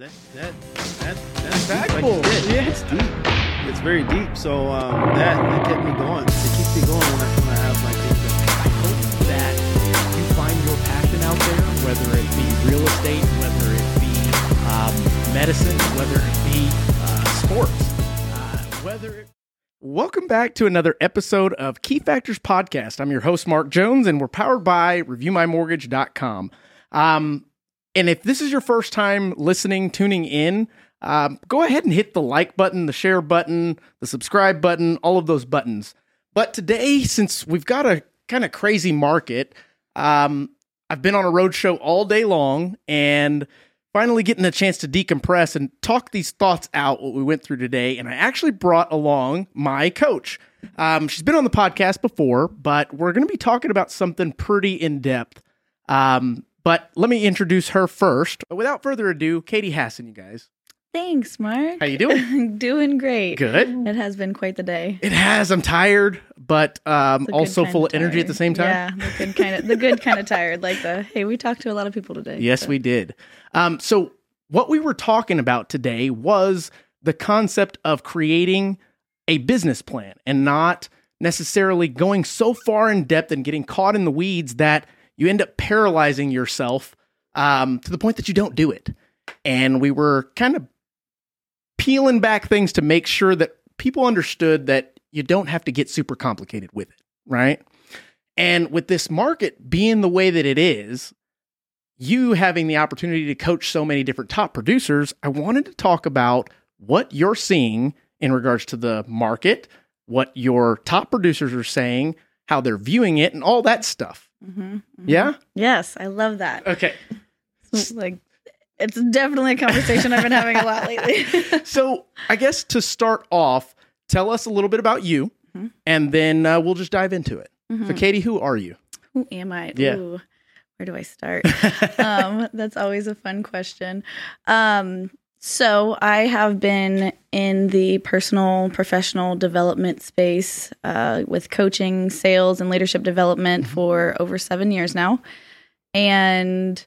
That, that, that, that's deep, like Impactful. Yeah. It's deep. It's very deep. So um, that that kept me going. It keeps me going when I, when I have my things. I hope that you find your passion out there, whether it be real estate, whether it be um, medicine, whether it be uh, sports, uh, whether it Welcome back to another episode of Key Factors Podcast. I'm your host, Mark Jones, and we're powered by ReviewMyMortgage.com. Um, and if this is your first time listening, tuning in, um, go ahead and hit the like button, the share button, the subscribe button, all of those buttons. But today, since we've got a kind of crazy market, um, I've been on a road show all day long and finally getting a chance to decompress and talk these thoughts out, what we went through today. And I actually brought along my coach. Um, she's been on the podcast before, but we're going to be talking about something pretty in depth. Um, but let me introduce her first. Without further ado, Katie Hassan, you guys. Thanks, Mark. How you doing? doing great. Good. It has been quite the day. It has. I'm tired, but um, also full of energy at the same time. Yeah, the good kind of the good kind of tired. Like the hey, we talked to a lot of people today. Yes, so- we did. Um, so, what we were talking about today was the concept of creating a business plan and not necessarily going so far in depth and getting caught in the weeds that you end up paralyzing yourself um, to the point that you don't do it. And we were kind of peeling back things to make sure that people understood that you don't have to get super complicated with it, right? And with this market being the way that it is, you having the opportunity to coach so many different top producers, I wanted to talk about what you're seeing in regards to the market, what your top producers are saying, how they're viewing it, and all that stuff. Mhm, mhm. Yeah? Yes, I love that. Okay. It's like it's definitely a conversation I've been having a lot lately. So, I guess to start off, tell us a little bit about you, Mhm. and then uh, we'll just dive into it. So, Mhm. Katie, who are you? Who am I? Yeah. Ooh, where do I start? um, that's always a fun question. Um, so I have been in the personal professional development space uh, with coaching, sales, and leadership development Mhm. for over seven years now, and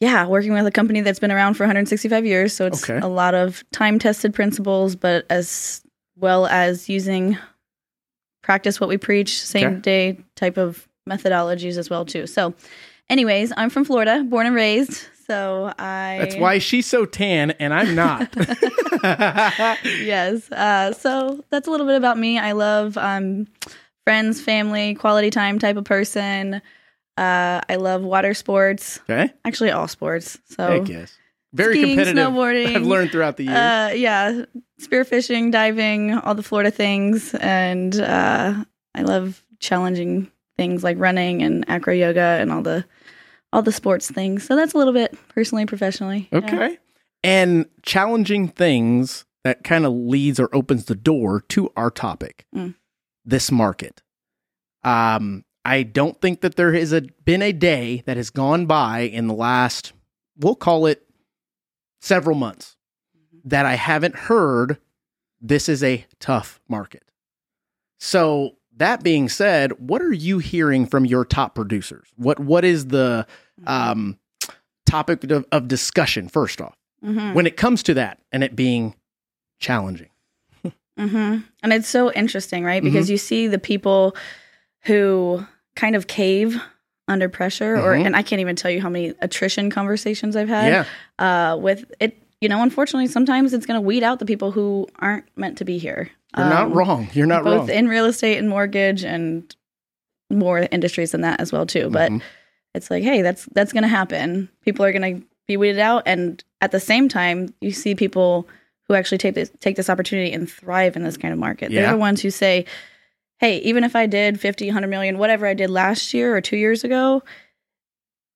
yeah, working with a company that's been around for 165 years. So it's Okay. a lot of time tested principles, but as well as using practice what we preach, same Okay. day type of methodologies as well too. So, anyways, I'm from Florida, born and raised. So I That's why she's so tan and I'm not. yes. Uh, so that's a little bit about me. I love um, friends, family, quality time type of person. Uh, I love water sports, okay. actually all sports. So Heck yes. Very skiing, competitive. snowboarding. I've learned throughout the years. Uh, yeah, spearfishing, diving, all the Florida things, and uh, I love challenging things like running and acro yoga and all the all the sports things. So that's a little bit personally, and professionally. Yeah. Okay. And challenging things that kind of leads or opens the door to our topic Mm. this market. Um, I don't think that there has a, been a day that has gone by in the last, we'll call it several months, that I haven't heard this is a tough market. So, that being said, what are you hearing from your top producers? What What is the um, topic of, of discussion first off Mhm. when it comes to that and it being challenging hmm And it's so interesting, right? Because you see the people who kind of cave under pressure, or Mhm. and I can't even tell you how many attrition conversations I've had. yeah uh, with it. You know, unfortunately, sometimes it's going to weed out the people who aren't meant to be here. you're not Um, wrong you're not wrong. both wrong in real estate and mortgage and more industries than that as well too. But. It's like, hey, that's that's going to happen. People are going to be weeded out, and at the same time, you see people who actually take this take this opportunity and thrive in this kind of market. Yeah. They're the ones who say, hey, even if I did 50, 100 million, whatever I did last year or two years ago,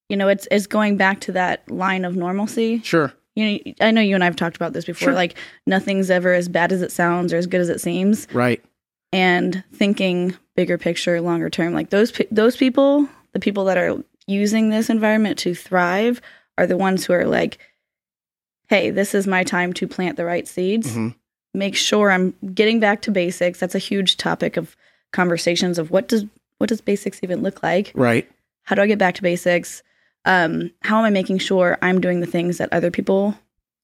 you know, it's it's going back to that line of normalcy sure you know, I know you and I've talked about this before. Sure. Like nothing's ever as bad as it sounds or as good as it seems. right And thinking bigger picture, longer term, like those those people, the people that are using this environment to thrive, are the ones who are like, "Hey, this is my time to plant the right seeds. Mhm. Make sure I'm getting back to basics." That's a huge topic of conversations of what does what does basics even look like? right How do I get back to basics? um, how am I making sure I'm doing the things that other people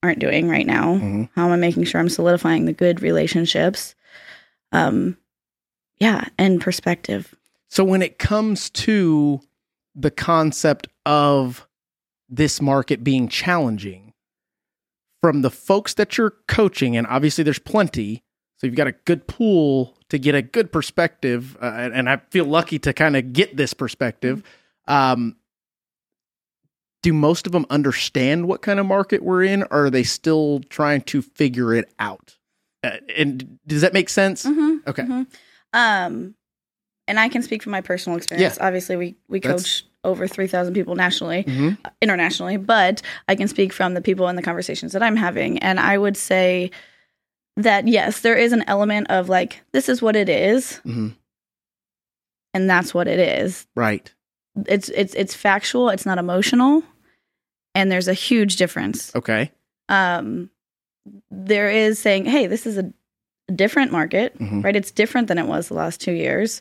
aren't doing right now. Mhm. How am I making sure I'm solidifying the good relationships? Um, yeah, and perspective. So when it comes to the concept of this market being challenging, from the folks that you're coaching, and obviously there's plenty, so you've got a good pool to get a good perspective, uh, and, and I feel lucky to kind of get this perspective. Um, do most of them understand what kind of market we're in, or are they still trying to figure it out? Uh, and does that make sense? Mm-hmm. Okay. Um, and I can speak from my personal experience. Obviously, we we That's- coach over three thousand people nationally, Mhm. uh, internationally, but I can speak from the people and the conversations that I'm having, and I would say that yes, there is an element of like this is what it is, Mhm. and that's what it is. Right. It's it's it's factual. It's not emotional, and there's a huge difference. Okay. um, there is saying, hey, this is a different market, Mhm. right? It's different than it was the last two years.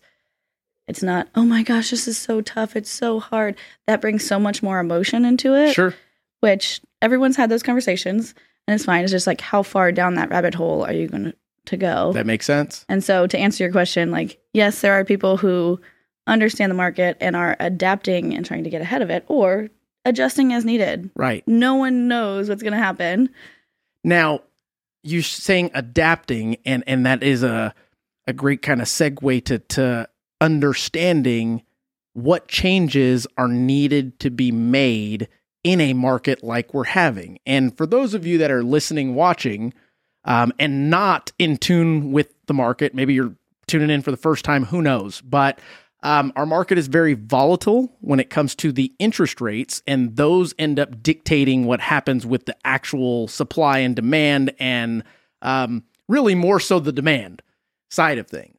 It's not, oh my gosh, this is so tough. It's so hard. That brings so much more emotion into it, Sure. which everyone's had those conversations and it's fine. It's just like, how far down that rabbit hole are you going to go? That makes sense. And so, to answer your question, like, yes, there are people who understand the market and are adapting and trying to get ahead of it or adjusting as needed. Right. No one knows what's going to happen. Now, you're saying adapting, and and that is a a great kind of segue to to understanding what changes are needed to be made in a market like we're having. And for those of you that are listening, watching, um, and not in tune with the market, maybe you're tuning in for the first time, who knows? But um, our market is very volatile when it comes to the interest rates, and those end up dictating what happens with the actual supply and demand, and um, really more so the demand side of things.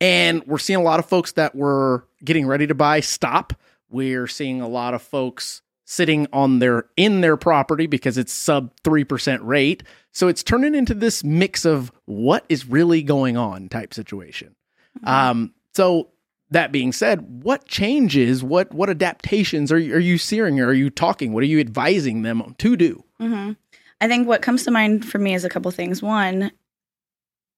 And we're seeing a lot of folks that were getting ready to buy stop. We're seeing a lot of folks sitting on their in their property because it's sub 3% rate. So it's turning into this mix of what is really going on type situation. Um, so that being said, what changes, what what adaptations are you, are you seeing? Are you talking? What are you advising them to do? hmm I think what comes to mind for me is a couple things. One,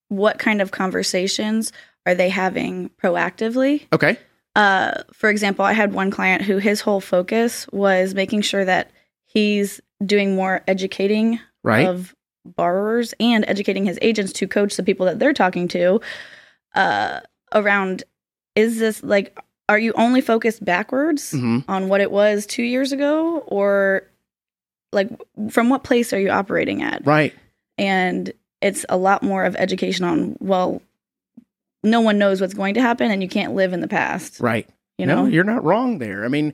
what kind of conversations are they having proactively? Okay. Uh, for example, I had one client who his whole focus was making sure that he's doing more educating Right. of borrowers and educating his agents to coach the people that they're talking to uh, around is this like are you only focused backwards Mhm. on what it was two years ago or like from what place are you operating at Right. and it's a lot more of education on well no one knows what's going to happen and you can't live in the past Right. you know No, you're not wrong there. I mean,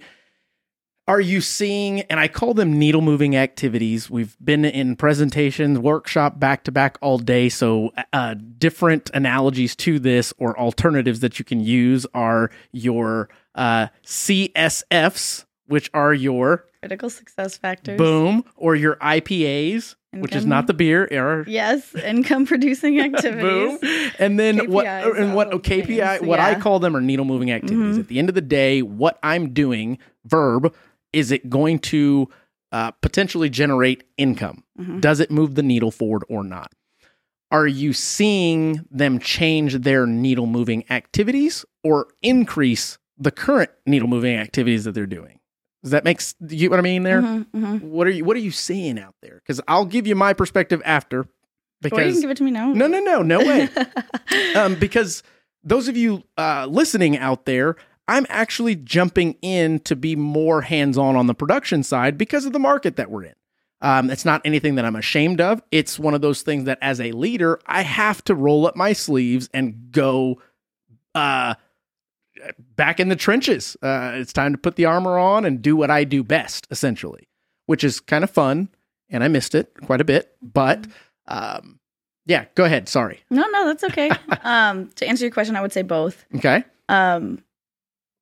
are you seeing, and I call them needle moving activities. We've been in presentations, workshop back to back all day. So, uh, different analogies to this or alternatives that you can use are your uh, CSFs, which are your critical success factors boom, or your IPAs, which is not the beer, or yes income producing activities Boom. And then what KPIs, and what all oh, KPI things, what I call them are needle moving activities. Mhm. At the end of the day, what I'm doing, verb, is it going to uh, potentially generate income? Mhm. Does it move the needle forward or not? Are you seeing them change their needle moving activities or increase the current needle moving activities that they're doing? Does that make s- you get what I mean there? Mhm, mhm. What are you what are you seeing out there? Because I'll give you my perspective after. Or you Because can give it to me now no, no, no, no way. um, because those of you uh, listening out there, I'm actually jumping in to be more hands on on the production side because of the market that we're in. Um, it's not anything that I'm ashamed of. It's one of those things that, as a leader, I have to roll up my sleeves and go uh, back in the trenches. Uh, it's time to put the armor on and do what I do best, essentially, which is kind of fun. And I missed it quite a bit, but um, yeah, go ahead. Sorry. no no that's okay um to answer your question i would say both Okay. um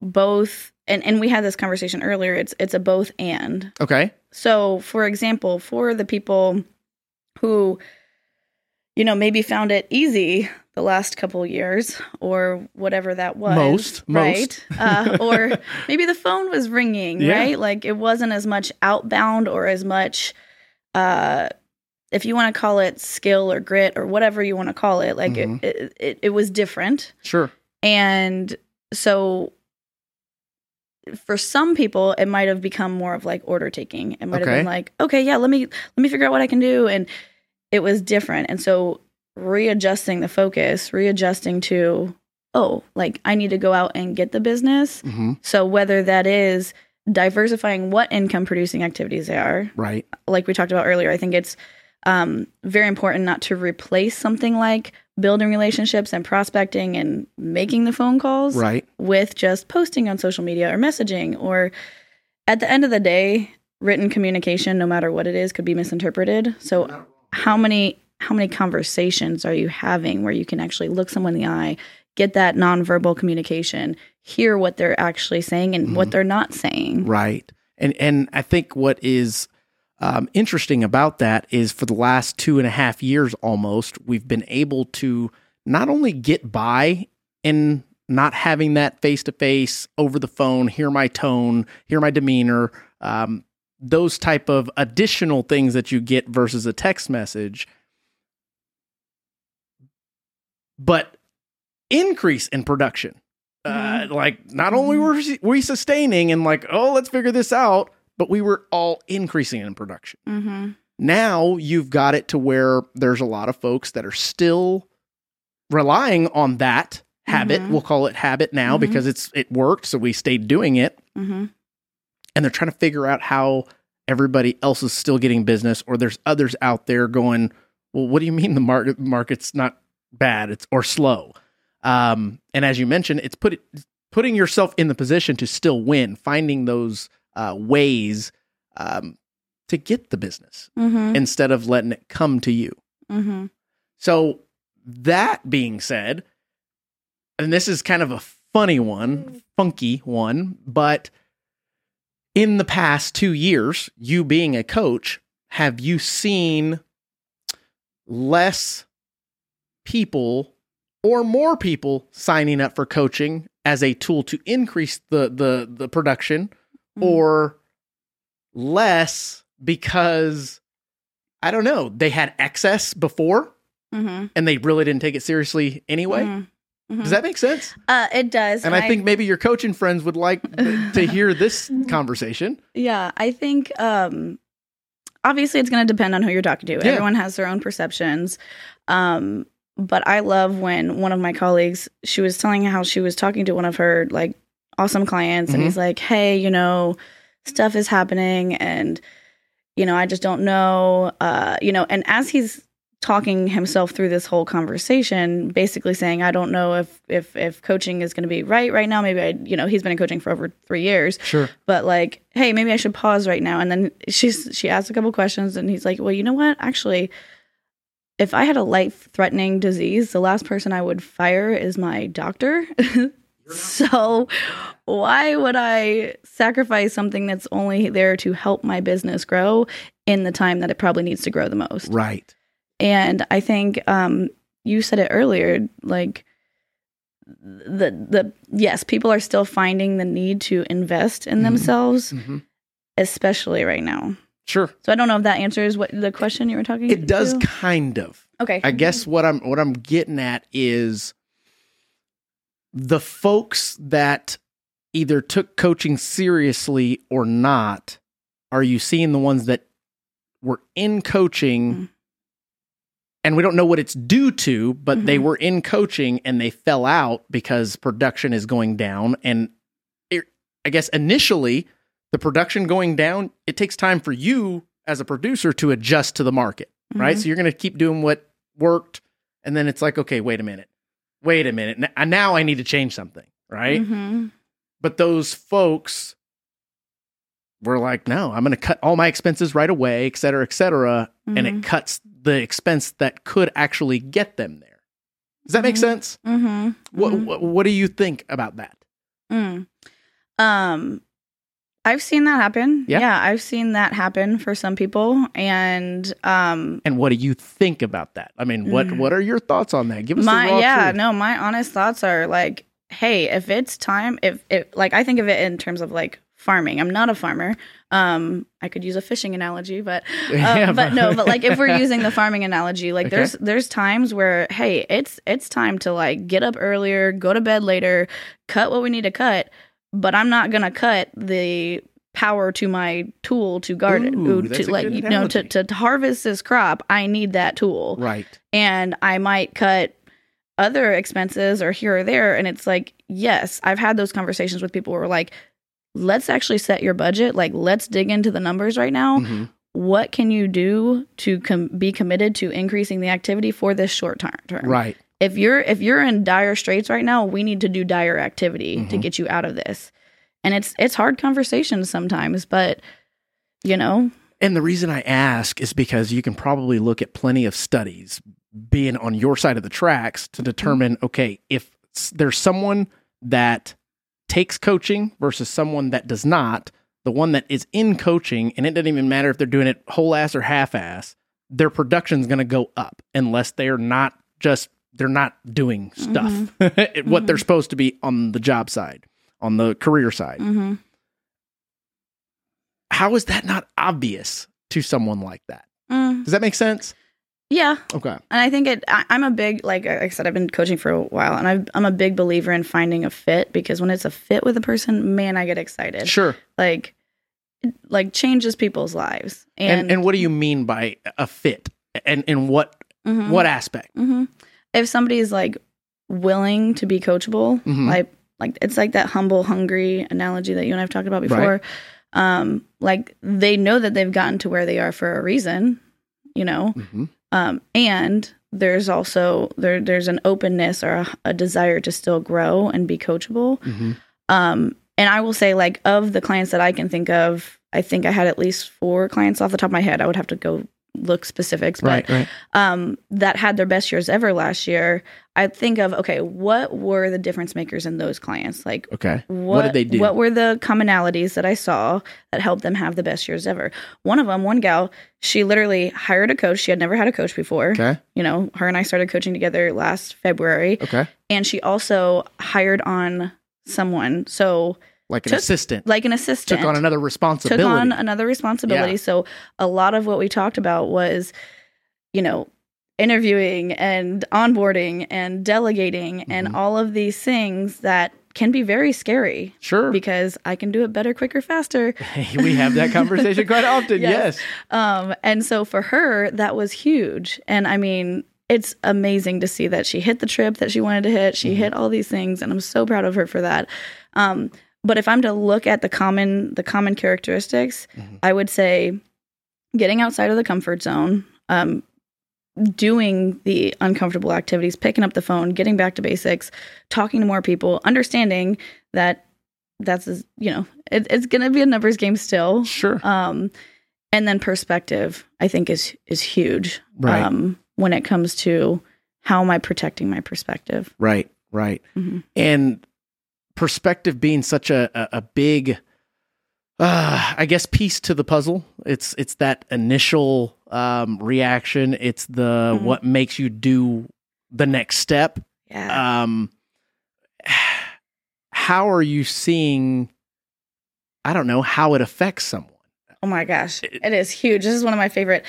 both and and we had this conversation earlier it's it's a both and Okay. so for example for the people who you know maybe found it easy the last couple years or whatever that was Most, right most. uh, or maybe the phone was ringing Yeah. right like it wasn't as much outbound or as much uh if you want to call it skill or grit or whatever you want to call it like Mhm. it, it, it it was different Sure. and so for some people it might have become more of like order taking it might have been like okay yeah let me let me figure out what i can do and it was different and so readjusting the focus readjusting to oh like i need to go out and get the business hmm so whether that is diversifying what income producing activities they are Right. like we talked about earlier, I think it's um, very important not to replace something like building relationships and prospecting and making the phone calls Right. with just posting on social media or messaging. Or at the end of the day, written communication, no matter what it is, could be misinterpreted. So how many how many conversations are you having where you can actually look someone in the eye, get that nonverbal communication, hear what they're actually saying and what they're not saying? Right. And and I think what is um, interesting about that is for the last two and a half years almost, we've been able to not only get by in not having that face to face over the phone, hear my tone, hear my demeanor, um, those type of additional things that you get versus a text message, but increase in production. Uh, like not only were we sustaining and like, oh, let's figure this out, but we were all increasing in production. Mm-hmm. Now you've got it to where there's a lot of folks that are still relying on that habit. Mhm. We'll call it habit now Mhm. because it's it worked, so we stayed doing it. And they're trying to figure out how everybody else is still getting business, or there's others out there going, "Well, what do you mean the market market's not bad? It's or slow." Um, and as you mentioned, it's put putting yourself in the position to still win, finding those uh, ways um, to get the business Mm-hmm. instead of letting it come to you. Mm-hmm. So that being said, and this is kind of a funny one, funky one, but in the past 2 years, you being a coach, have you seen less people or more people signing up for coaching as a tool to increase the the the production Mm-hmm. or less because I don't know, they had excess before Mm-hmm. and they really didn't take it seriously anyway. Mhm. Does that make sense? Uh, it does. And I think maybe your coaching friends would like to hear this conversation. yeah, I think um, obviously it's going to depend on who you're talking to. Yeah. Everyone has their own perceptions. Um, but I love when one of my colleagues, she was telling how she was talking to one of her like awesome clients, and Mhm. he's like, "Hey, you know, stuff is happening, and you know, I just don't know, uh, you know." And as he's talking himself through this whole conversation, basically saying, "I don't know if if if coaching is going to be right right now. Maybe I, you know, he's been in coaching for over three years." Sure. but like hey maybe i should pause right now and then she's she asked a couple questions and he's like well you know what actually if i had a life threatening disease the last person i would fire is my doctor so why would i sacrifice something that's only there to help my business grow in the time that it probably needs to grow the most Right. And I think um, you said it earlier, like the the yes, people are still finding the need to invest in Mhm. themselves, hmm especially right now. Sure. So I don't know if that answers what the question you were talking. It does kind of. Okay. I guess what I'm what I'm getting at is the folks that either took coaching seriously or not. Are you seeing the ones that were in coaching Mhm. And we don't know what it's due to, but they Mhm. were in coaching and they fell out because production is going down and it, I guess initially the production going down, it takes time for you as a producer to adjust to the market right? Mhm. So you're going to keep doing what worked, and then it's like, okay, wait a minute, wait a minute, now I need to change something, right? Mhm. But those folks were like, no, I'm going to cut all my expenses right away, et cetera, et cetera, and it cuts the expense that could actually get them there. Does that make Mhm. sense? Mhm. What, Mhm. what What do you think about that? Mm. Um, I've seen that happen. Yeah. yeah, I've seen that happen for some people, and um, And what do you think about that? I mean, what Mm. What are your thoughts on that? Give us my yeah truth. no my honest thoughts are like hey if it's time if it like i think of it in terms of like farming. I'm not a farmer. Um, I could use a fishing analogy, but uh, Yeah, but no, but like if we're using the farming analogy, like Okay. there's there's times where hey, it's it's time to like get up earlier, go to bed later, cut what we need to cut, but I'm not gonna cut the power to my tool to garden Ooh, to like you know to, to harvest this crop. I need that tool Right. and I might cut other expenses or here or there. And it's like, yes, I've had those conversations with people where we're like, let's actually set your budget. Like, let's dig into the numbers right now. Mhm. What can you do to com- be committed to increasing the activity for this short term? Right. If you're if you're in dire straits right now, we need to do dire activity to Mhm. get you out of this. And it's it's hard conversations sometimes, but you know, And the reason I ask is because you can probably look at plenty of studies being on your side of the tracks to determine okay, if there's someone that takes coaching versus someone that does not, the one that is in coaching, and it doesn't even matter if they're doing it whole ass or half ass, their production's going to go up unless they're not just, they're not doing stuff, what they're supposed to be on the job side, on the career side. hmm How is that not obvious to someone like that? mm, Does that make sense? Yeah, Okay. And I think it. I, I'm a big like I said, I've been coaching for a while, and I've, I'm a big believer in finding a fit because when it's a fit with a person, man, I get excited. Sure. Like, like changes people's lives. And And and what do you mean by a fit? And in what Mhm, what aspect? mhm. if somebody is like willing to be coachable, Mhm. like like it's like that humble, hungry analogy that you and I've talked about before. Um, like they know that they've gotten to where they are for a reason, you know. Mhm. Um, and there's also there there's an openness or a, a desire to still grow and be coachable Mhm. um, and i will say like of the clients that i can think of i think i had at least four clients off the top of my head i would have to go look specifics but Right. Right. um, that had their best years ever last year i think of okay what were the difference makers in those clients like Okay. what, did they do? What were the commonalities that I saw that helped them have the best years ever? One of them, one gal, she literally hired a coach. She had never had a coach before. Okay. You know, her and I started coaching together last February, Okay. and she also hired on someone, so Like an Took- assistant. like an assistant, Took on another responsibility took on another responsibility. Yeah. So a lot of what we talked about was, you know, interviewing and onboarding and delegating and Mhm. all of these things that can be very scary sure. because I can do it better, quicker, faster. we have that conversation quite often. Yes. Yes. Um, and so for her, that was huge. And I mean, it's amazing to see that she hit the trip that she wanted to hit. She Mhm. hit all these things, and I'm so proud of her for that. Um, but if I'm to look at the common the common characteristics, Mhm. I would say getting outside of the comfort zone, um, doing the uncomfortable activities, picking up the phone, getting back to basics, talking to more people, understanding that that's you know it, it's going to be a numbers game still Sure. um and then perspective i think is is huge Right. um when it comes to how am i protecting my perspective Right. Right. Mhm. And perspective being such a a, a big, uh, I guess, piece to the puzzle. It's it's that initial um, reaction. It's the Mhm. what makes you do the next step. yeah. Um how are you seeing i don't know how it affects someone? Oh my gosh. It- it is huge. This is one of my favorite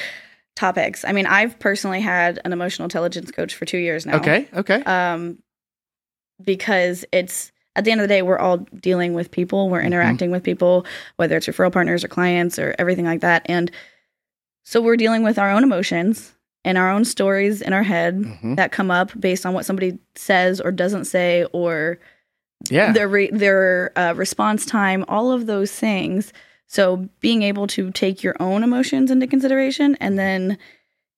topics. I mean i've personally had an emotional intelligence coach for two years now. Okay okay. Um because it's at the end of the day we're all dealing with people. We're interacting with people whether it's referral partners or clients or everything like that. And so we're dealing with our own emotions and our own stories in our head Mhm. that come up based on what somebody says or doesn't say or yeah. their re- their uh, response time all of those things. So being able to take your own emotions into consideration and then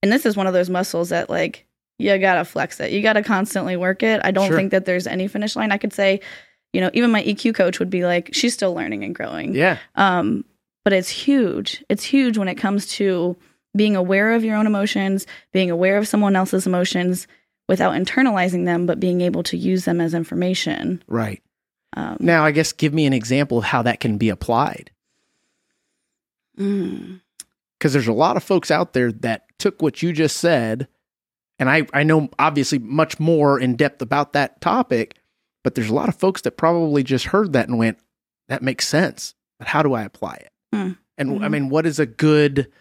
and this is one of those muscles that like you gotta flex it. You gotta constantly work it. I don't Sure. think that there's any finish line. I could say you know even my eq coach would be like she's still learning and growing. Yeah. Um, but it's huge. It's huge when it comes to being aware of your own emotions, being aware of someone else's emotions without internalizing them, but being able to use them as information. right Um, now i guess give me an example of how that can be applied mm, because there's a lot of folks out there that took what you just said and i i know obviously much more in depth about that topic but there's a lot of folks that probably just heard that and went that makes sense but how do I apply it? Hmm. And I Mhm. mean, what is a good,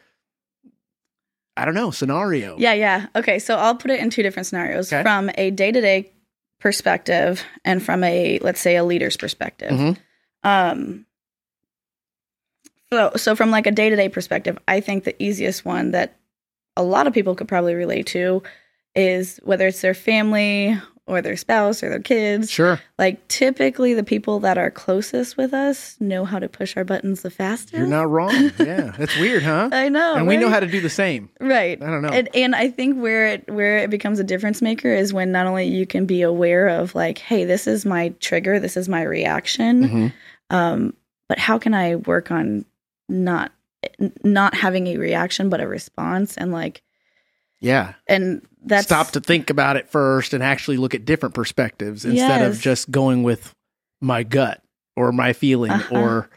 I don't know, scenario? Yeah, yeah. Okay, so I'll put it in two different scenarios Okay. from a day to day perspective and from a, let's say, a leader's perspective. Mhm. Um, so, so from like a day to day perspective, I think the easiest one that a lot of people could probably relate to is whether it's their family or their spouse or their kids. Sure. Like typically, the people that are closest with us know how to push our buttons the fastest. You're not wrong. Yeah. That's weird, huh? I know, and we know how to do the same. Right. I don't know. And, and I think where it where it becomes a difference maker is when not only you can be aware of like, hey, this is my trigger, this is my reaction, Mhm. um, but how can I work on not not having a reaction but a response and like Yeah. and that's Stop to think about it first and actually look at different perspectives instead of just going with my gut or my feeling Uh-huh. or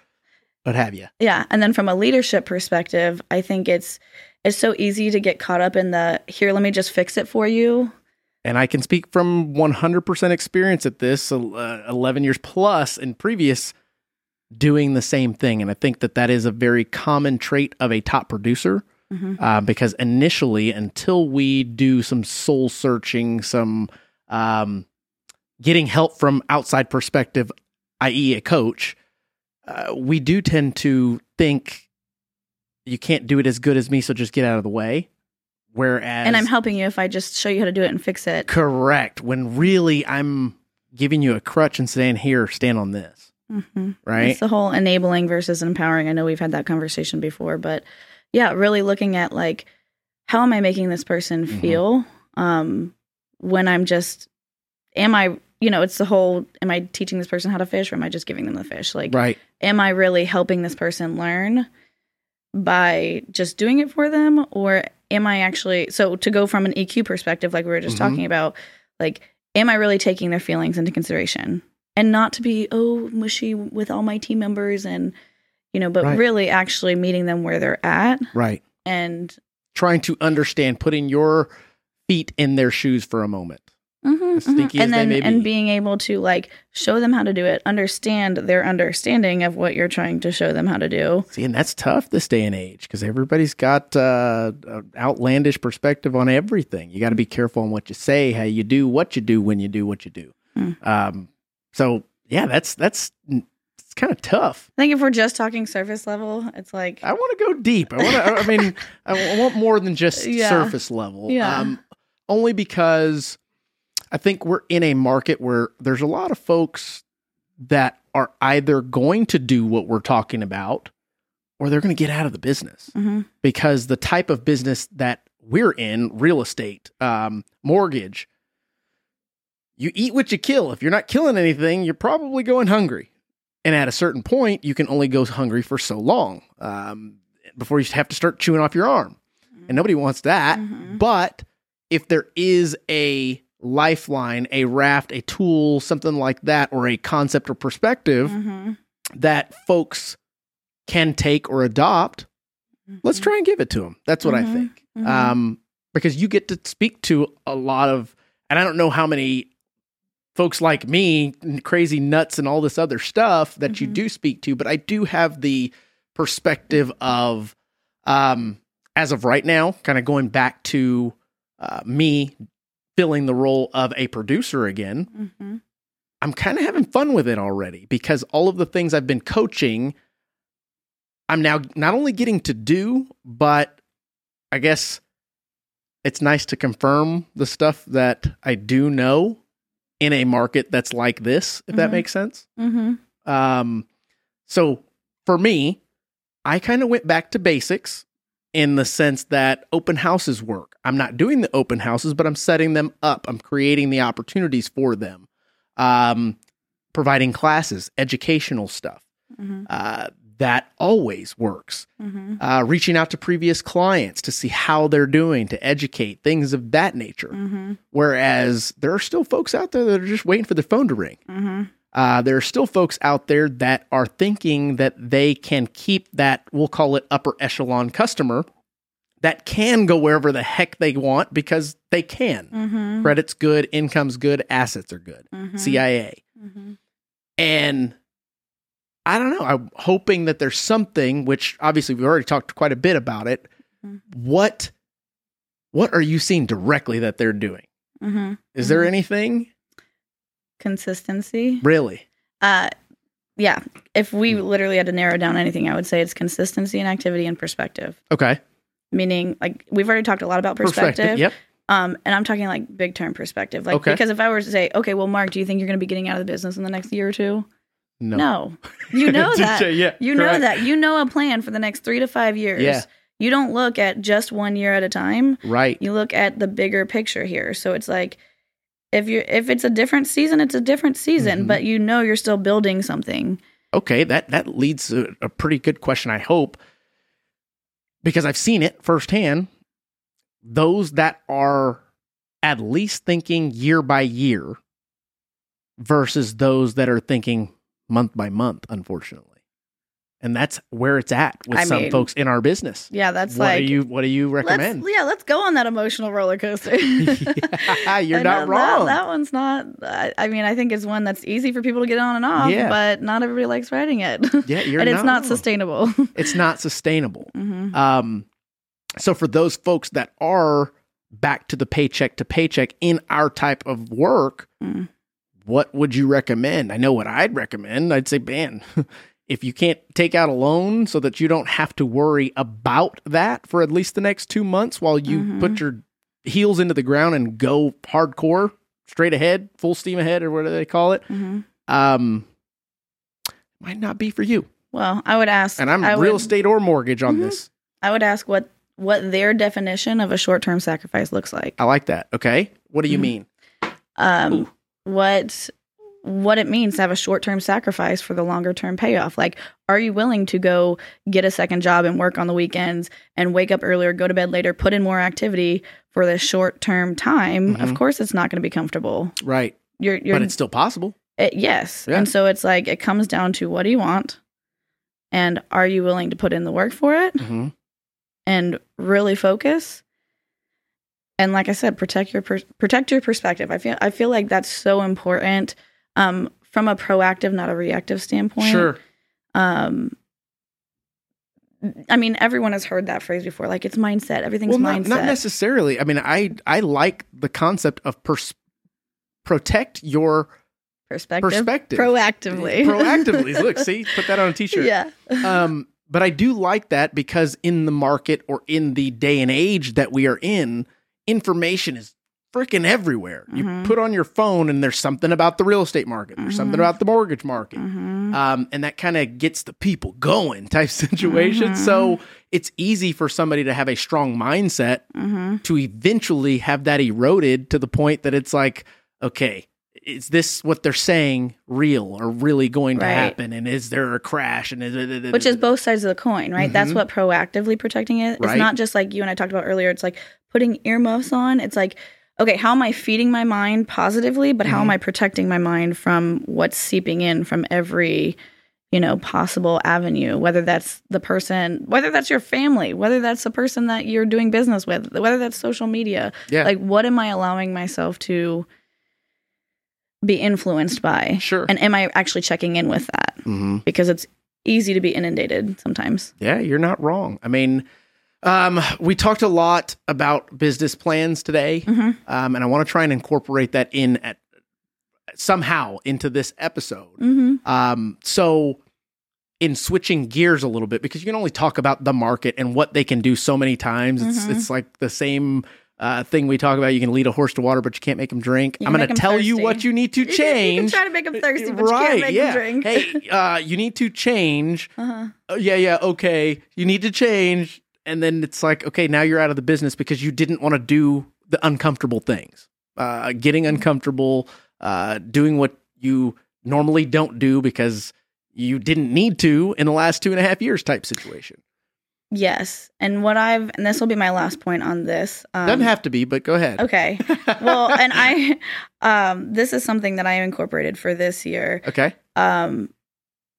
what have you. yeah and then from a leadership perspective i think it's it's so easy to get caught up in the here let me just fix it for you And I can speak from 100% experience at this, uh, 11 years plus in previous doing the same thing. And I think that that is a very common trait of a top producer Mhm. uh, because initially, until we do some soul searching, some um, getting help from outside perspective, i.e., a coach, uh, we do tend to think you can't do it as good as me, so just get out of the way. Whereas, and i'm helping you if i just show you how to do it and fix it Correct. When really I'm giving you a crutch and saying, here, stand on this. hmm Right. It's the whole enabling versus empowering. I know we've had that conversation before, but yeah, really looking at like how am I making this person Mhm. feel um, when I'm just am I you know it's the whole am I teaching this person how to fish or am I just giving them the fish like right. am I really helping this person learn by just doing it for them or am I actually so to go from an EQ perspective like we were just Mhm. talking about like am I really taking their feelings into consideration and not to be oh mushy with all my team members and you know but Right. really actually meeting them where they're at Right. and Trying to understand, putting your feet in their shoes for a moment. Mhm, mhm. as and then be. and being able to like show them how to do it understand their understanding of what you're trying to show them how to do See, and that's tough this day and age because everybody's got uh, an outlandish perspective on everything. You got to be careful on what you say, how you do, what you do when you do what you do. Hmm. Um, so yeah, that's that's kind of tough. I think if we're just talking surface level, it's like I want to go deep. I want to. I mean, I want more than just Yeah. surface level. Yeah. Um, only because I think we're in a market where there's a lot of folks that are either going to do what we're talking about, or they're going to get out of the business Mhm. because the type of business that we're in, real estate, um, mortgage, you eat what you kill. If you're not killing anything, you're probably going hungry. And at a certain point, you can only go hungry for so long um, before you have to start chewing off your arm. And nobody wants that. Mhm. But if there is a lifeline, a raft, a tool, something like that, or a concept or perspective Mhm. that folks can take or adopt, let's Mhm. try and give it to them. That's what I Mhm. think. Mhm. Um, because you get to speak to a lot of, and I don't know how many folks like me, n- crazy nuts, and all this other stuff that you Mhm. do speak to, but I do have the perspective of, um, as of right now, kind of going back to uh, me filling the role of a producer again. Mhm. I'm kind of having fun with it already because all of the things I've been coaching, I'm now not only getting to do, but I guess it's nice to confirm the stuff that I do know in a market that's like this, if that Mhm. makes sense. Mhm. Um, so for me, I kind of went back to basics in the sense that open houses work. I'm not doing the open houses, but I'm setting them up. I'm creating the opportunities for them, um, providing classes, educational stuff. Mhm. Uh, that always works. Mhm. Uh, reaching out to previous clients to see how they're doing, to educate, things of that nature. Mhm. Whereas there are still folks out there that are just waiting for the phone to ring. Mhm. Uh, there are still folks out there that are thinking that they can keep that, we'll call it upper echelon customer, that can go wherever the heck they want because they can. Mhm. Credit's good, income's good, assets are good, Mhm. CIA. Mhm. And I don't know. I'm hoping that there's something which obviously we've already talked quite a bit about it. Mhm. What what are you seeing directly that they're doing? hmm Is there Mhm. anything Consistency. really? Uh, yeah. If we Hmm. literally had to narrow down anything, I would say it's consistency and activity and perspective. Okay. Meaning, like we've already talked a lot about perspective. Yep. Um, and I'm talking like big term perspective. Like Okay. because if I were to say, okay, well, Mark, do you think you're going to be getting out of the business in the next year or two? No. No, you know that. yeah. You know that. You know a plan for the next three to five years. Yeah. You don't look at just one year at a time. Right. You look at the bigger picture here. So it's like if you if it's a different season, it's a different season, Mhm. but you know you're still building something. Okay, that that leads to a pretty good question, I hope, because I've seen it firsthand. Those that are at least thinking year by year versus those that are thinking month by month, unfortunately, and that's where it's at with I some mean, folks in our business. Yeah, that's what like do you What do you recommend? Let's, yeah, let's go on that emotional roller coaster. Yeah, you're I not wrong. That, that one's not. I, I mean, I think it's one that's easy for people to get on and off, Yeah. but not everybody likes riding it. yeah, you're not. and it's not wrong. sustainable. It's not sustainable. hmm Um, so for those folks that are back to the paycheck to paycheck in our type of work, Mm. What would you recommend? I know what I'd recommend. I'd say, man, if you can't take out a loan so that you don't have to worry about that for at least the next two months while you Mhm. put your heels into the ground and go hardcore, straight ahead, full steam ahead, or whatever they call it, hmm um, might not be for you. Well, I would ask, And I'm I real would, estate or mortgage on Mhm. this. I would ask what what their definition of a short term sacrifice looks like. I like that. Okay. What do you Mhm. mean? um, Ooh. What what it means to have a short term sacrifice for the longer term payoff. Like, are you willing to go get a second job and work on the weekends and wake up earlier, go to bed later, put in more activity for this short term time? Of Mhm. course, it's not going to be comfortable. Right. You're, you're but it's still possible. it- yes, Yeah. and so it's like it comes down to what do you want, and are you willing to put in the work for it Mm-hmm. and really focus and like i said protect your per- protect your perspective. I feel i feel like that's so important um from a proactive not a reactive standpoint. Sure. um i mean everyone has heard that phrase before like it's mindset. Everything's Well, not, mindset. not necessarily. I mean, I I like the concept of pers- protect your perspective. perspective. Proactively. Proactively. Look, see, put that on a t-shirt. yeah. Um, but I do like that because in the market or in the day and age that we are in, information is freaking everywhere. You Mhm. put on your phone and there's something about the real estate market. There's something Mhm. about the mortgage market. Mhm. um, and that kind of gets the people going type situation. So it's easy for somebody to have a strong mindset Mhm. to eventually have that eroded to the point that it's like, okay, is this what they're saying real or really going to Right. happen? And is there a crash? And is it, which is both sides of the coin, right? That's Mhm. what proactively protecting it. It's Right. not just like you and I talked about earlier. It's like putting earmuffs on. It's like, okay, how am I feeding my mind positively, but how am Mhm. I protecting my mind from what's seeping in from every, you know, possible avenue, whether that's the person, whether that's your family, whether that's the person that you're doing business with, whether that's social media. yeah, Like, what am I allowing myself to be influenced by? sure. And am I actually checking in with that? Mhm. Because it's easy to be inundated sometimes. Yeah, you're not wrong. I mean, um, we talked a lot about business plans today, Mhm. um, and I want to try and incorporate that in at somehow into this episode. Mm-hmm. Um, so in switching gears a little bit, because you can only talk about the market and what they can do so many times. It's Mhm. it's like the same uh, thing we talk about. You can lead a horse to water, but you can't make him drink. I'm going to tell you what you need to can, you can change. try to make them thirsty, but right? you can't make yeah. them drink. hey, uh, you need to change. uh-huh. Oh, yeah, yeah, okay. You need to change, and then it's like, okay, now you're out of the business because you didn't want to do the uncomfortable things. Uh, getting uncomfortable, uh, doing what you normally don't do because you didn't need to in the last two and a half years type situation. Yes, and what I've and this will be my last point on this. Um, Doesn't have to be, but go ahead. Okay. Well, and I, um, this is something that I incorporated for this year. okay, Um,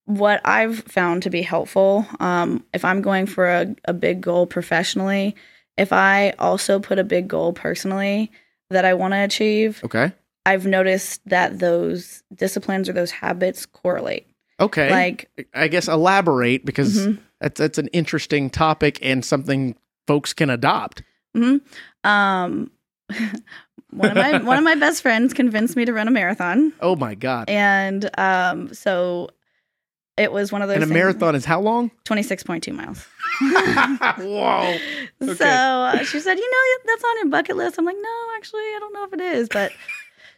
what I've found to be helpful, um, if I'm going for a, a big goal professionally, if I also put a big goal personally that I want to achieve, okay, I've noticed that those disciplines or those habits correlate. Okay. Like, I guess elaborate because Mhm. That's that's an interesting topic and something folks can adopt. mhm. um, one of my one of my best friends convinced me to run a marathon, Oh my god. and um, so it was one of those. And a things- marathon is how long? 26.2 miles. Whoa. Okay. So uh, she said, You know, that's on your bucket list. I'm like, No, actually, I don't know if it is. But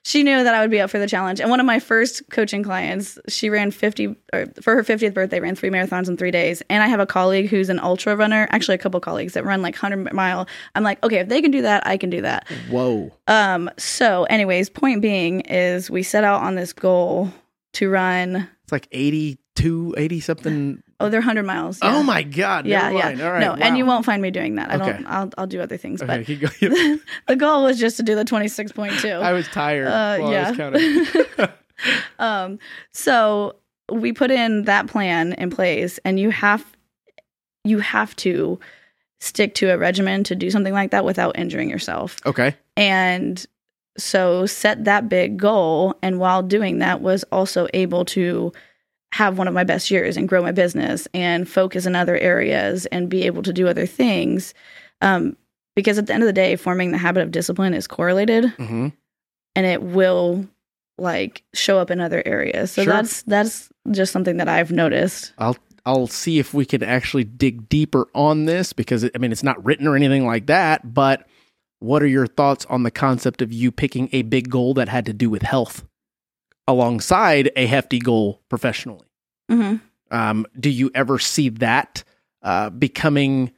she knew that I would be up for the challenge. And one of my first coaching clients, she ran 50, or for her 50th birthday, ran three marathons in three days. And I have a colleague who's an ultra runner, actually, a couple colleagues that run like 100 mile. I'm like, Okay, if they can do that, I can do that. Whoa. Um, so, anyways, point being is we set out on this goal to run. It's like 82, 80 something. Oh, they're 100 miles. Oh my god. Yeah, yeah. mind. All right. no, and you won't find me doing that. I Okay. don't. I'll I'll do other things. Okay, But the goal was just to do the 26.2. I was tired. Uh, while I was yeah. counting. um, so we put in that plan in place, and you have you have to stick to a regimen to do something like that without injuring yourself. okay. And so set that big goal, and while doing that, was also able to have one of my best years and grow my business and focus in other areas and be able to do other things. Um, because at the end of the day, forming the habit of discipline is correlated hmm and it will like show up in other areas. So Sure. that's that's just something that I've noticed. I'll I'll see if we can actually dig deeper on this because I mean it's not written or anything like that. But what are your thoughts on the concept of you picking a big goal that had to do with health alongside a hefty goal professionally? hmm Um, do you ever see that uh, becoming,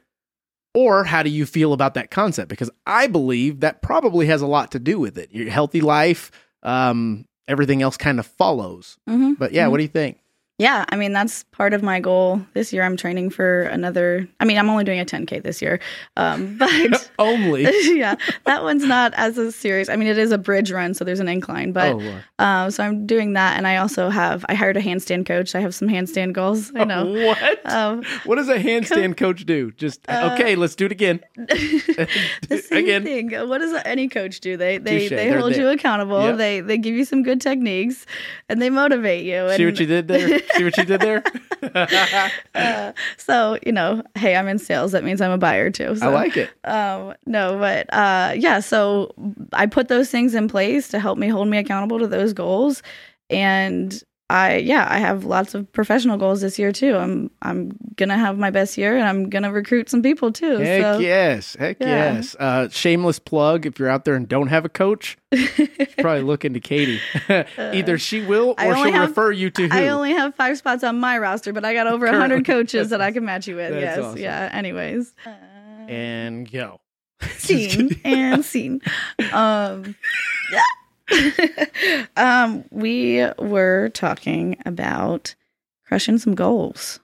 or how do you feel about that concept? Because I believe that probably has a lot to do with it. Your healthy life, um, everything else kind of follows. hmm But yeah, what do you think? Yeah, I mean that's part of my goal this year. I'm training for another. I mean, I'm only doing a 10k this year, um, but Only. yeah, that one's not as a serious. I mean, it is a bridge run, so there's an incline, but oh, um, so I'm doing that, and I also have I hired a handstand coach. I have some handstand goals. I know. What? Um, what does a handstand coach do? Just Uh, okay, let's do it again. the same Again. thing. What does any coach do? They they they They're hold you accountable. Yep. They they give you some good techniques, and they motivate you. See what you did there? See what you did there? Uh, so you know, hey, I'm in sales. That means I'm a buyer too. So, I like it. Um, no, but uh, yeah. So I put those things in place to help me hold me accountable to those goals, and I yeah, I have lots of professional goals this year too. I'm I'm gonna have my best year, and I'm gonna recruit some people too. Heck so yes. Heck yeah. yes. Uh, shameless plug if you're out there and don't have a coach, probably look into Katie. Either she will or she'll have- refer you to who. I only have five spots on my roster, but I got over a hundred coaches that I can match you with. That's yes, awesome. yeah. Anyways, and go. scene and scene. Um, um, we were talking about crushing some goals.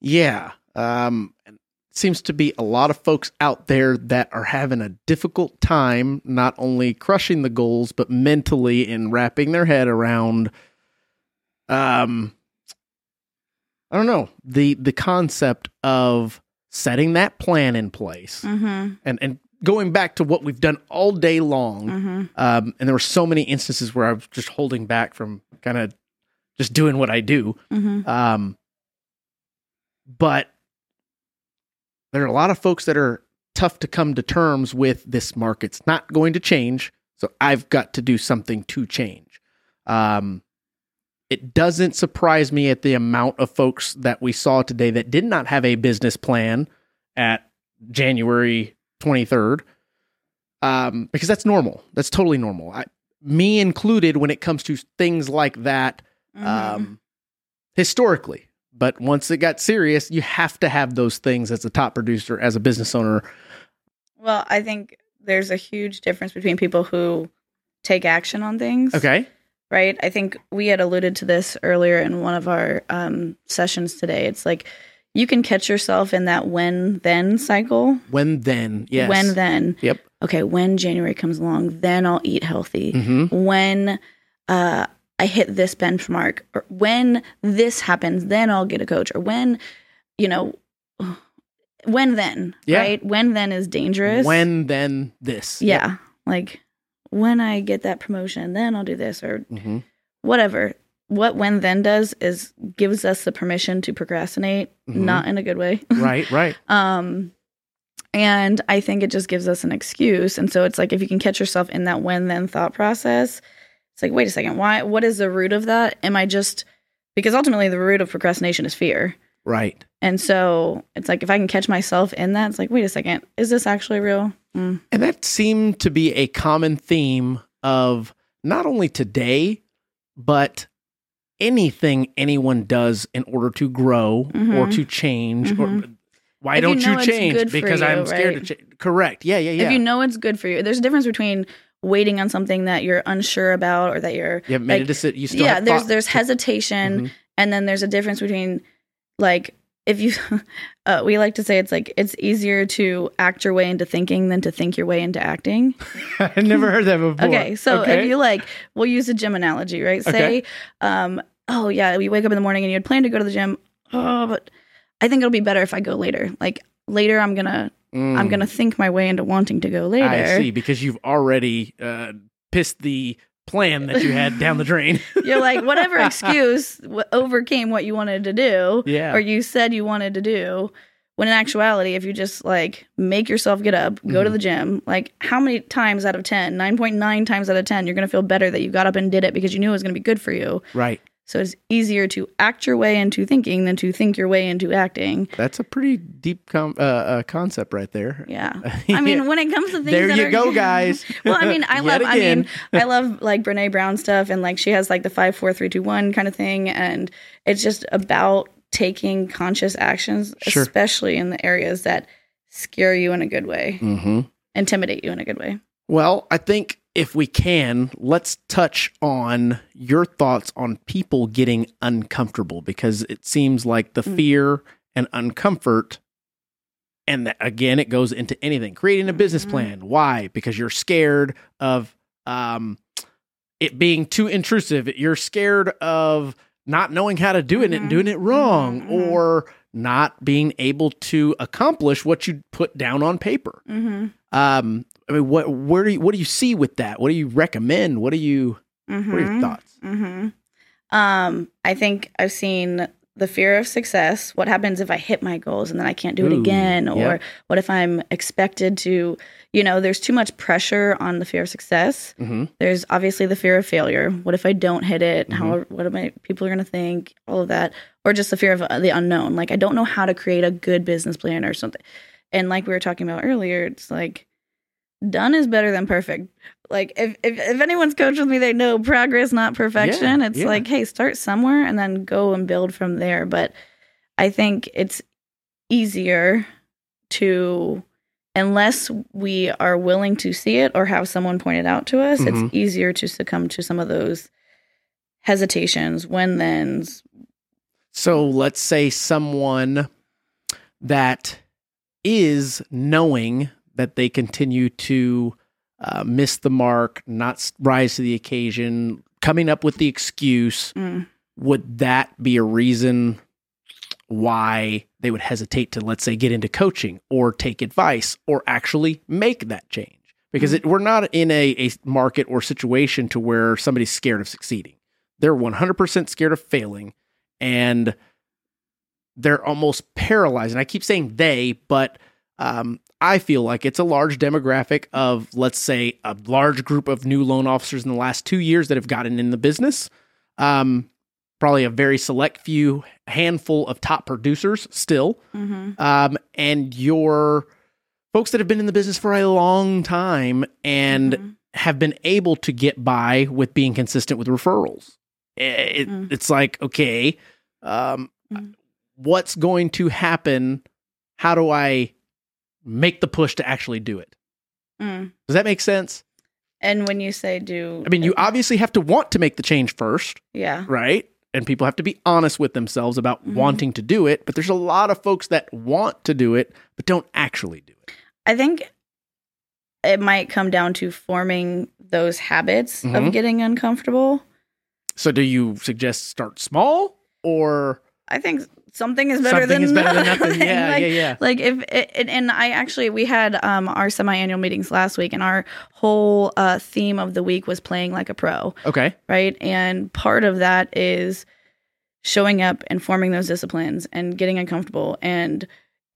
Yeah. Um, seems to be a lot of folks out there that are having a difficult time not only crushing the goals but mentally in wrapping their head around um I don't know, the the concept of setting that plan in place Mm-hmm. and and going back to what we've done all day long. Mm-hmm. Um and there were so many instances where I was just holding back from kind of just doing what I do. Mm-hmm. Um, but there are a lot of folks that are tough to come to terms with this market's not going to change. So I've got to do something to change. Um, it doesn't surprise me at the amount of folks that we saw today that did not have a business plan at January 23rd. Um, because that's normal. That's totally normal. I, me included when it comes to things like that Mm-hmm. um, historically. But once it got serious, you have to have those things as a top producer, as a business owner. well, I think there's a huge difference between people who take action on things. Okay. right? I think we had alluded to this earlier in one of our um, sessions today. It's like you can catch yourself in that when then cycle. When then? Yes. When then? Yep. Okay, when January comes along, then I'll eat healthy. hmm When uh, I hit this benchmark, or when this happens, then I'll get a coach. Or when, you know, when then, Yeah. right? When then is dangerous. When then this? yeah, like when I get that promotion, then I'll do this or hmm whatever what when then does is gives us the permission to procrastinate, Mhm. not in a good way. right, right. Um, and I think it just gives us an excuse. And so it's like if you can catch yourself in that when then thought process, it's like, wait a second, why? What is the root of that? Am I just because ultimately the root of procrastination is fear. Right. And so it's like if I can catch myself in that, it's like, wait a second, is this actually real? Mm. And that seemed to be a common theme of not only today, but anything anyone does in order to grow or Mhm. to change. Or Mhm. why If don't you, know it's change? Because you, I'm scared right? to change. Correct. Yeah, yeah, yeah. If you know it's good for you, there's a difference between waiting on something that you're unsure about or that you're you haven't made a decision. You still yeah have there's there's to- hesitation Mhm. and then there's a difference between like if you uh, we like to say it's like it's easier to act your way into thinking than to think your way into acting I never heard that before. okay so if you like we'll use a gym analogy right Okay. say um oh yeah you wake up in the morning and you had planned to go to the gym oh but i think it'll be better if i go later like later i'm gonna i'm Mm. gonna think my way into wanting to go later I see because you've already uh, pissed the plan that you had down the drain. you're like whatever excuse w- overcame what you wanted to do Yeah. or you said you wanted to do when in actuality if you just like make yourself get up go to Mhm. the gym like how many times out of 10 9.9 times out of 10 you're going to feel better that you got up and did it because you knew it was going to be good for you right. So it's easier to act your way into thinking than to think your way into acting That's a pretty deep com- uh, uh, concept right there. yeah i mean when it comes to things there that you are- go, guys. well i mean i love i mean i love like Brené Brown stuff and like she has like the five four three two one kind of thing and it's just about taking conscious actions Sure. especially in the areas that scare you in a good way Mm-hmm. intimidate you in a good way Well, I think if we can, let's touch on your thoughts on people getting uncomfortable because it seems like the Mm. fear and uncomfort. And that, again, it goes into anything. Creating a business Mhm. plan. Why? Because you're scared of um, it being too intrusive. You're scared of not knowing how to do it and Mhm. doing it wrong, Mhm, mhm. or not being able to accomplish what you put down on paper. mm-hmm. Um, I mean, what where do you what do you see with that? What do you recommend? What do you Mm-hmm. what are your thoughts? hmm Um, I think I've seen the fear of success. What happens if I hit my goals and then I can't do it Ooh, again? Or yeah. what if I'm expected to, you know, there's too much pressure on the fear of success. Mm-hmm. There's obviously the fear of failure. What if I don't hit it? How, Mm-hmm. what am I, people are going to think? All of that. Or just the fear of uh, the unknown. Like, I don't know how to create a good business plan or something. And like we were talking about earlier, it's like, done is better than perfect. Like if, if if anyone's coached with me, they know progress, not perfection. Yeah, it's yeah. like, hey, start somewhere and then go and build from there. But I think it's easier to unless we are willing to see it or have someone point it out to us, Mhm. it's easier to succumb to some of those hesitations, when thens. So let's say someone that is knowing that they continue to uh, miss the mark, not rise to the occasion, coming up with the excuse. Mm. Would that be a reason why they would hesitate to, let's say, get into coaching or take advice or actually make that change? Because it, we're not in a, a market or situation to where somebody's scared of succeeding. They're 100% scared of failing and they're almost paralyzed. And I keep saying they, but um, I feel like it's a large demographic of, let's say, a large group of new loan officers in the last two years that have gotten in the business. Um, probably a very select few handful of top producers still. Mm-hmm. Um, and your folks that have been in the business for a long time and Mhm. have been able to get by with being consistent with referrals. It, Mm. It's like, okay, um, Mm. What's going to happen? How do I make the push to actually do it? Mm. Does that make sense? And when you say do, I mean, you obviously have to want to make the change first, yeah, right? And people have to be honest with themselves about Mhm. wanting to do it. But there's a lot of folks that want to do it, but don't actually do it. I think it might come down to forming those habits Mhm. of getting uncomfortable. So, do you suggest start small or? I think something is better Something than is better than nothing. Yeah, like, yeah, yeah. Like if it, and I actually we had um our semi-annual meetings last week, and our whole uh, theme of the week was playing like a pro, Okay. right? And part of that is showing up and forming those disciplines and getting uncomfortable and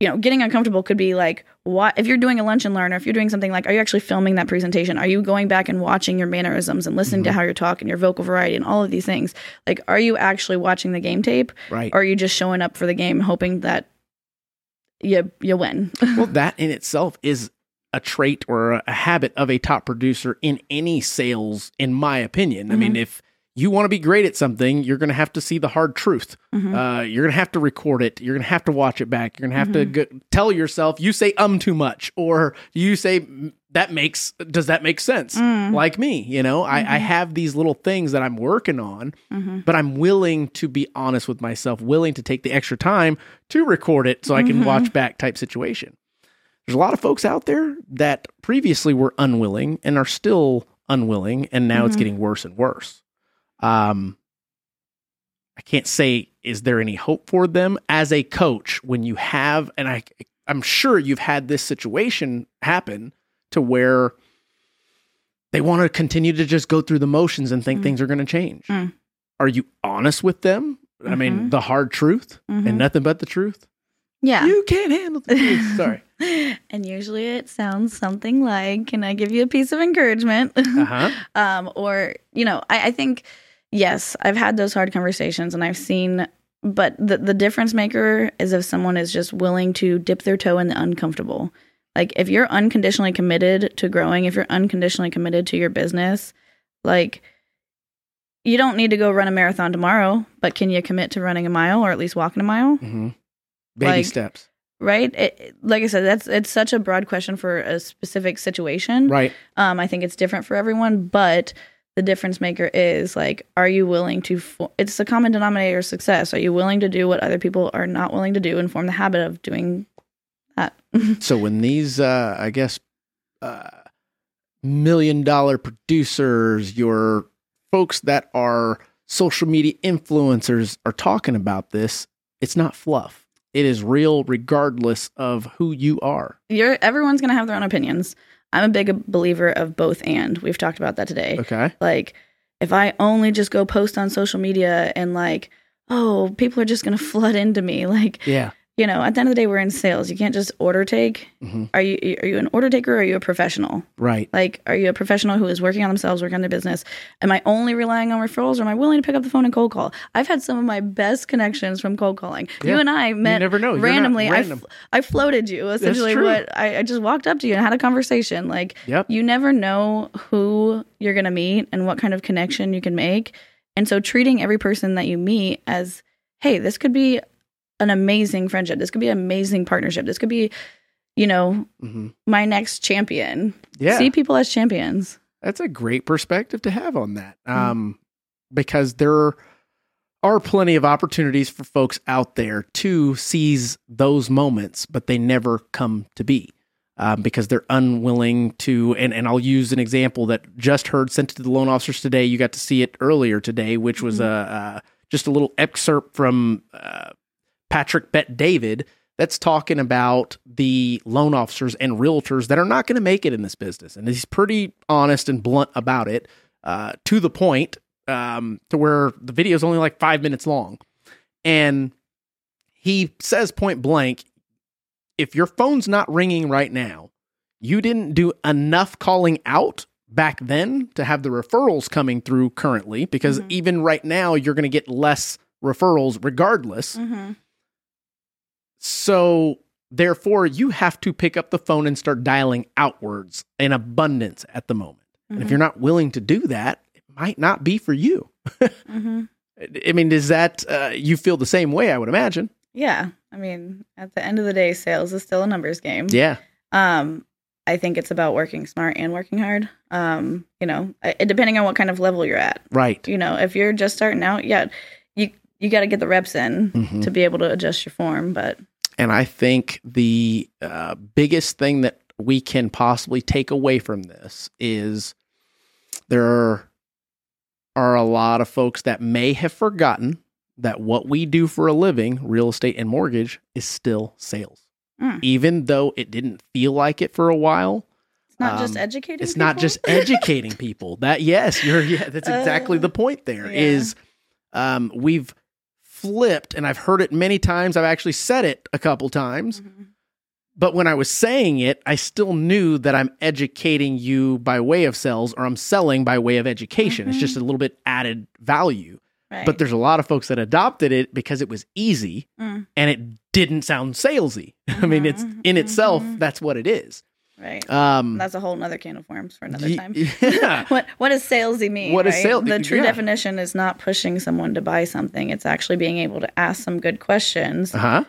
you know getting uncomfortable could be like what if you're doing a lunch and learn or if you're doing something like are you actually filming that presentation are you going back and watching your mannerisms and listening to Mhm. how you're talking your vocal variety and all of these things like are you actually watching the game tape Right. or are you just showing up for the game hoping that you you win well, that in itself is a trait or a habit of a top producer in any sales, in my opinion. I mean, Mm-hmm. if you want to be great at something, you're going to have to see the hard truth. Mhm. Uh, you're going to have to record it. You're going to have to watch it back. You're going to have Mm-hmm. to go, tell yourself, you say um too much, or you say "Mm, that makes, does that make sense? Mm. Like me, you know, I, I have these little things that I'm working on, Mhm. but I'm willing to be honest with myself, willing to take the extra time to record it so I can Mhm. watch back type situation. There's a lot of folks out there that previously were unwilling and are still unwilling, and now it's getting worse and worse. Um, I can't say is there any hope for them as a coach when you have, and I, I'm sure you've had this situation happen to where they want to continue to just go through the motions and think Mm. things are going to change. Mm. Are you honest with them? I mean, Mhm. the hard truth Mhm. and nothing but the truth. yeah You can't handle the truth. Sorry. and usually it sounds something like can i give you a piece of encouragement Uh huh. um, or you know I, I think yes i've had those hard conversations and i've seen but the, the difference maker is if someone is just willing to dip their toe in the uncomfortable. Like if you're unconditionally committed to growing if you're unconditionally committed to your business like you don't need to go run a marathon tomorrow but can you commit to running a mile or at least walking a mile? Hmm Baby Like- steps. right? It- like i said that's it's such a broad question for a specific situation. Right. um, I think it's different for everyone, but the difference maker is like, are you willing to? Fo- it's the common denominator of success. Are you willing to do what other people are not willing to do and form the habit of doing that? So when these, uh, I guess, uh, million dollar producers, your folks that are social media influencers are talking about this, it's not fluff. It is real, regardless of who you are. You're everyone's gonna have their own opinions. I'm a big believer of both and. We've talked about that today. Okay. Like, if I only just go post on social media and like, oh, people are just gonna flood into me, like. Yeah. You know, at the end of the day, we're in sales. You can't just order take. hmm Are you are you an order taker or are you a professional? Right. Like, are you a professional who is working on themselves, working on their business? Am I only relying on referrals or am I willing to pick up the phone and cold call? I've had some of my best connections from cold calling. Yeah. You and I met you never know. You're randomly. I, random. f- I floated you essentially. What I, I just walked up to you and had a conversation. Like, Yep. you never know who you're going to meet and what kind of connection you can make. And so treating every person that you meet as, hey, this could be an amazing friendship. This could be an amazing partnership. This could be, you know, hmm my next champion. Yeah. See people as champions. That's a great perspective to have on that. Mm. Um, because there are plenty of opportunities for folks out there to seize those moments, but they never come to be um, because they're unwilling to. And, and I'll use an example that just heard sent to the loan officers today. You got to see it earlier today, which was Mhm. a, uh, just a little excerpt from uh, Patrick Bet-David that's talking about the loan officers and realtors that are not going to make it in this business. And he's pretty honest and blunt about it, uh, to the point, um, to where the video is only like five minutes long. And he says point blank if your phone's not ringing right now, you didn't do enough calling out back then to have the referrals coming through currently, because Mhm. even right now, you're going to get less referrals regardless. Mm-hmm. So therefore, you have to pick up the phone and start dialing outwards in abundance at the moment. And if you're not willing to do that, it might not be for you. mm-hmm. I mean, is that uh, you feel the same way? I would imagine. Yeah. I mean, at the end of the day, sales is still a numbers game. Yeah. Um, I think it's about working smart and working hard. Um, you know, depending on what kind of level you're at. Right. You know, if you're just starting out, yeah, you you got to get the reps in Mhm. to be able to adjust your form. But And I think the uh, biggest thing that we can possibly take away from this is there are a lot of folks that may have forgotten that what we do for a living, real estate and mortgage, is still sales. Mm. Even though it didn't feel like it for a while, It's not just Um, educating. it's not people? just educating people. That yes, you're yeah, that's exactly Uh, the point there yeah. is um we've flipped and I've heard it many times. I've actually said it a couple times. Mhm. But when I was saying it, I still knew that I'm educating you by way of sales or I'm selling by way of education. It's Mhm. just a little bit added value. Right. But there's a lot of folks that adopted it because it was easy Mm. and it didn't sound salesy. I mean, it's in itself, Mhm. that's what it is. Right. Um, That's a whole other can of worms for another time. yeah. what what does salesy mean? What is right? sale- The true yeah. definition is not pushing someone to buy something. It's actually being able to ask some good questions, Uh huh.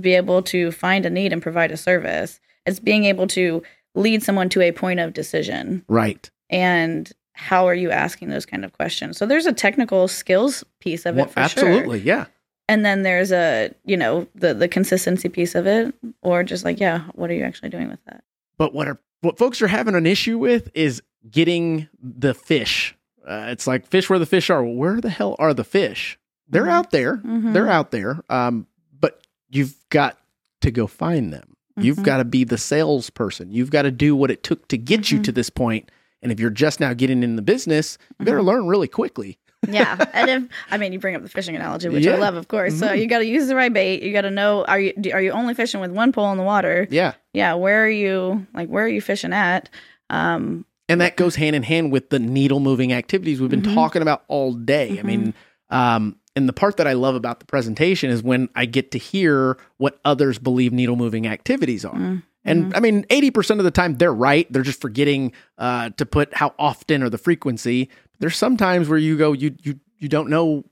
be able to find a need and provide a service. It's being able to lead someone to a point of decision. Right. And how are you asking those kind of questions? So there's a technical skills piece of it Well, for sure. absolutely. Yeah. And then there's a, you know, the the consistency piece of it or just like, yeah, what are you actually doing with that? But what are what folks are having an issue with is getting the fish. Uh, it's like fish where the fish are. Well, where the hell are the fish? They're Mhm. out there. Mhm. They're out there. Um, but you've got to go find them. You've Mhm. got to be the salesperson. You've got to do what it took to get you Mhm. to this point. And if you're just now getting in the business, you better Mhm. learn really quickly. Yeah and if i mean you bring up the fishing analogy which Yeah. i love of course so Mhm. you got to use the right bait you got to know are you are you only fishing with one pole in the water Yeah. yeah where are you like where are you fishing at um And that goes hand in hand with the needle moving activities we've been Mhm. talking about all day. I Mhm. mean, um, and the part that I love about the presentation is when I get to hear what others believe needle moving activities are. mm, And I mean, 80% of the time they're right. They're just forgetting uh, to put how often or the frequency. There's some times where you go, you, you, you don't know,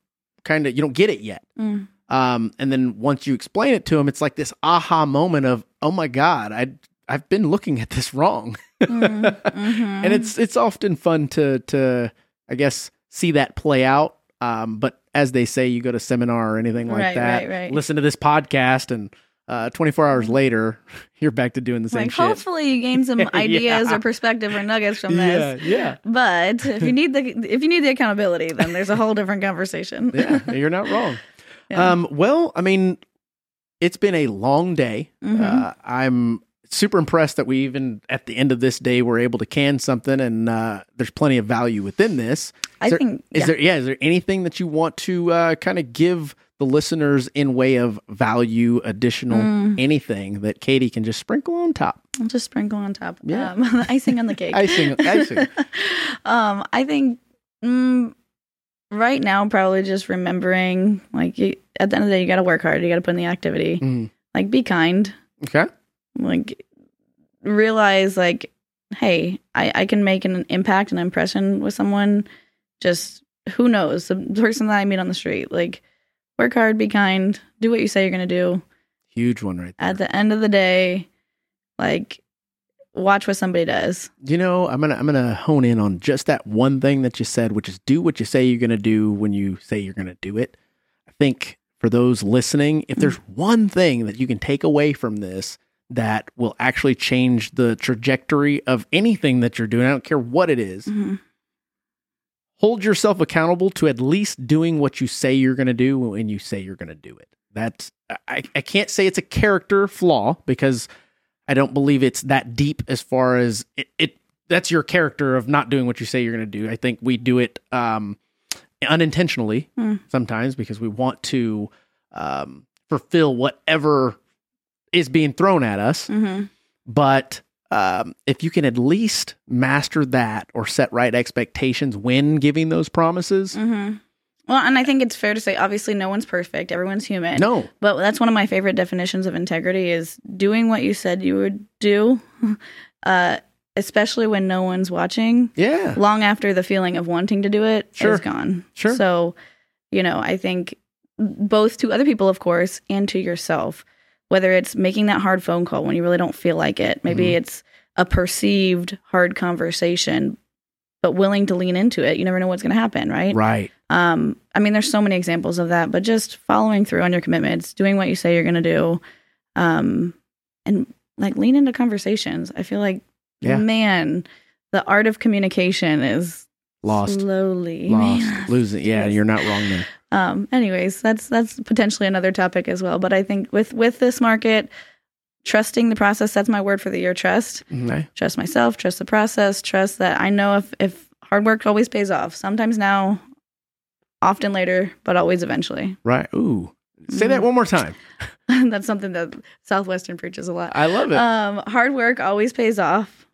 kind of, you don't get it yet. mm, Um, and then once you explain it to them, it's like this aha moment of, oh my God, I, I've been looking at this wrong. mm, mhm. and it's it's often fun to to I guess see that play out. Um, but as they say, you go to seminar or anything like Right, that, right, right. listen to this podcast, and uh, 24 hours later, you're back to doing the same like shit. hopefully you gain some ideas Yeah. or perspective or nuggets from this yeah, yeah. but if you need the if you need the accountability then there's a whole different conversation yeah. You're not wrong. Yeah. Um, well, I mean, it's been a long day. Mhm. Uh, I'm super impressed that we even at the end of this day were able to can something, and uh, there's plenty of value within this. i there- think Is there yeah, is there anything that you want to uh, kind of give the listeners in way of value, additional Mm. anything that Katie can just sprinkle on top? I'll just sprinkle on top Yeah. um, icing on the cake Icing, icing. um, I think mm, right now probably just remembering like you, at the end of the day you got to work hard. You got to put in the activity. Mm. Like be kind. Okay. Like realize like hey, I I can make an impact and impression with someone. Just who knows the person that I meet on the street. Like work hard, be kind, do what you say you're gonna do. Huge one right there. At the end of the day, like watch what somebody does. you know, I'm gonna I'm gonna hone in on just that one thing that you said, which is do what you say you're gonna do when you say you're gonna do it. I think for those listening, if there's one thing that you can take away from this that will actually change the trajectory of anything that you're doing, I don't care what it is, Mhm. Hold yourself accountable to at least doing what you say you're going to do when you say you're going to do it. That's I, I can't say it's a character flaw because I don't believe it's that deep as far as it, it that's your character of not doing what you say you're going to do. I think we do it um, unintentionally Hmm. sometimes because we want to um, fulfill whatever is being thrown at us. Mhm. But um, if you can at least master that or set right expectations when giving those promises, hmm Well, and I think it's fair to say, obviously, no one's perfect. Everyone's human. no, But that's one of my favorite definitions of integrity is doing what you said you would do, uh, especially when no one's watching. yeah, Long after the feeling of wanting to do it Sure. is gone. Sure. So, you know, I think both to other people, of course, and to yourself, whether it's making that hard phone call when you really don't feel like it, maybe Mhm. it's a perceived hard conversation, but willing to lean into it. You never know what's going to happen, right? right, Um, I mean, there's so many examples of that, but just following through on your commitments, doing what you say you're going to do, um, and like lean into conversations. I feel like, Yeah. man, the art of communication is lost, slowly lost, man. losing. Yeah, you're not wrong there. Um, anyways, that's that's potentially another topic as well. But I think with with this market, trusting the process. That's my word for the year. Trust. Okay. Trust myself. Trust the process. Trust that I know if if hard work always pays off. Sometimes now, often later, but always eventually. Right. Ooh. Say that Mhm. one more time. that's something that Southwestern preaches a lot. I love it. Um, hard work always pays off.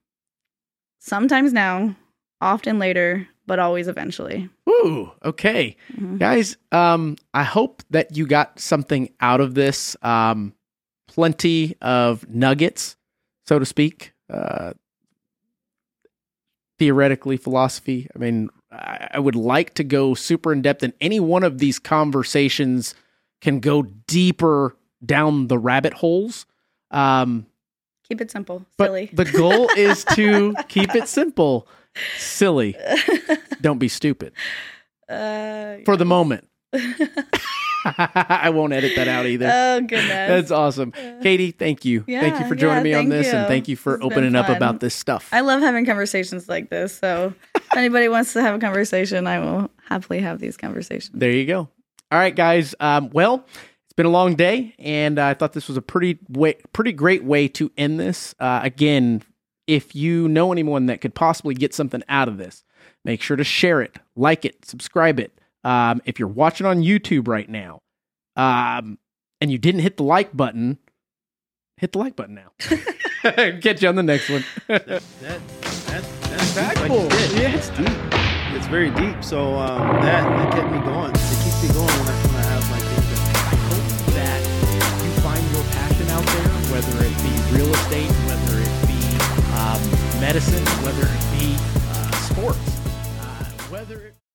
Sometimes now, often later, but always eventually. Ooh. Okay. Mhm. Guys, um, I hope that you got something out of this. Um, plenty of nuggets, so to speak. Uh, theoretically, philosophy. I mean, I, I would like to go super in depth, and any one of these conversations can go deeper down the rabbit holes. Um, Keep it simple, but silly. the goal is to keep it simple, silly. Don't be stupid uh, for the moment. I won't edit that out either. oh goodness. That's awesome. Katie, thank you. thank you for joining yeah, me on this and thank you for It's opening up about this stuff. I love having conversations like this. So, if anybody wants to have a conversation, I will happily have these conversations. there you go. All right, guys. Um, well, it's been a long day, and I thought this was a pretty way, pretty great way to end this. Uh, again, if you know anyone that could possibly get something out of this, make sure to share it, like it, subscribe it. Um, if you're watching on YouTube right now, um, and you didn't hit the like button, hit the like button now. Catch you on the next one. That, that, that that's Impactful. Yeah. It's deep. It's very deep. So um, that that kept me going. It keeps me going when I, when I have my things. I hope that you find your passion out there, whether it be real estate, medicine, whether it be uh, sports,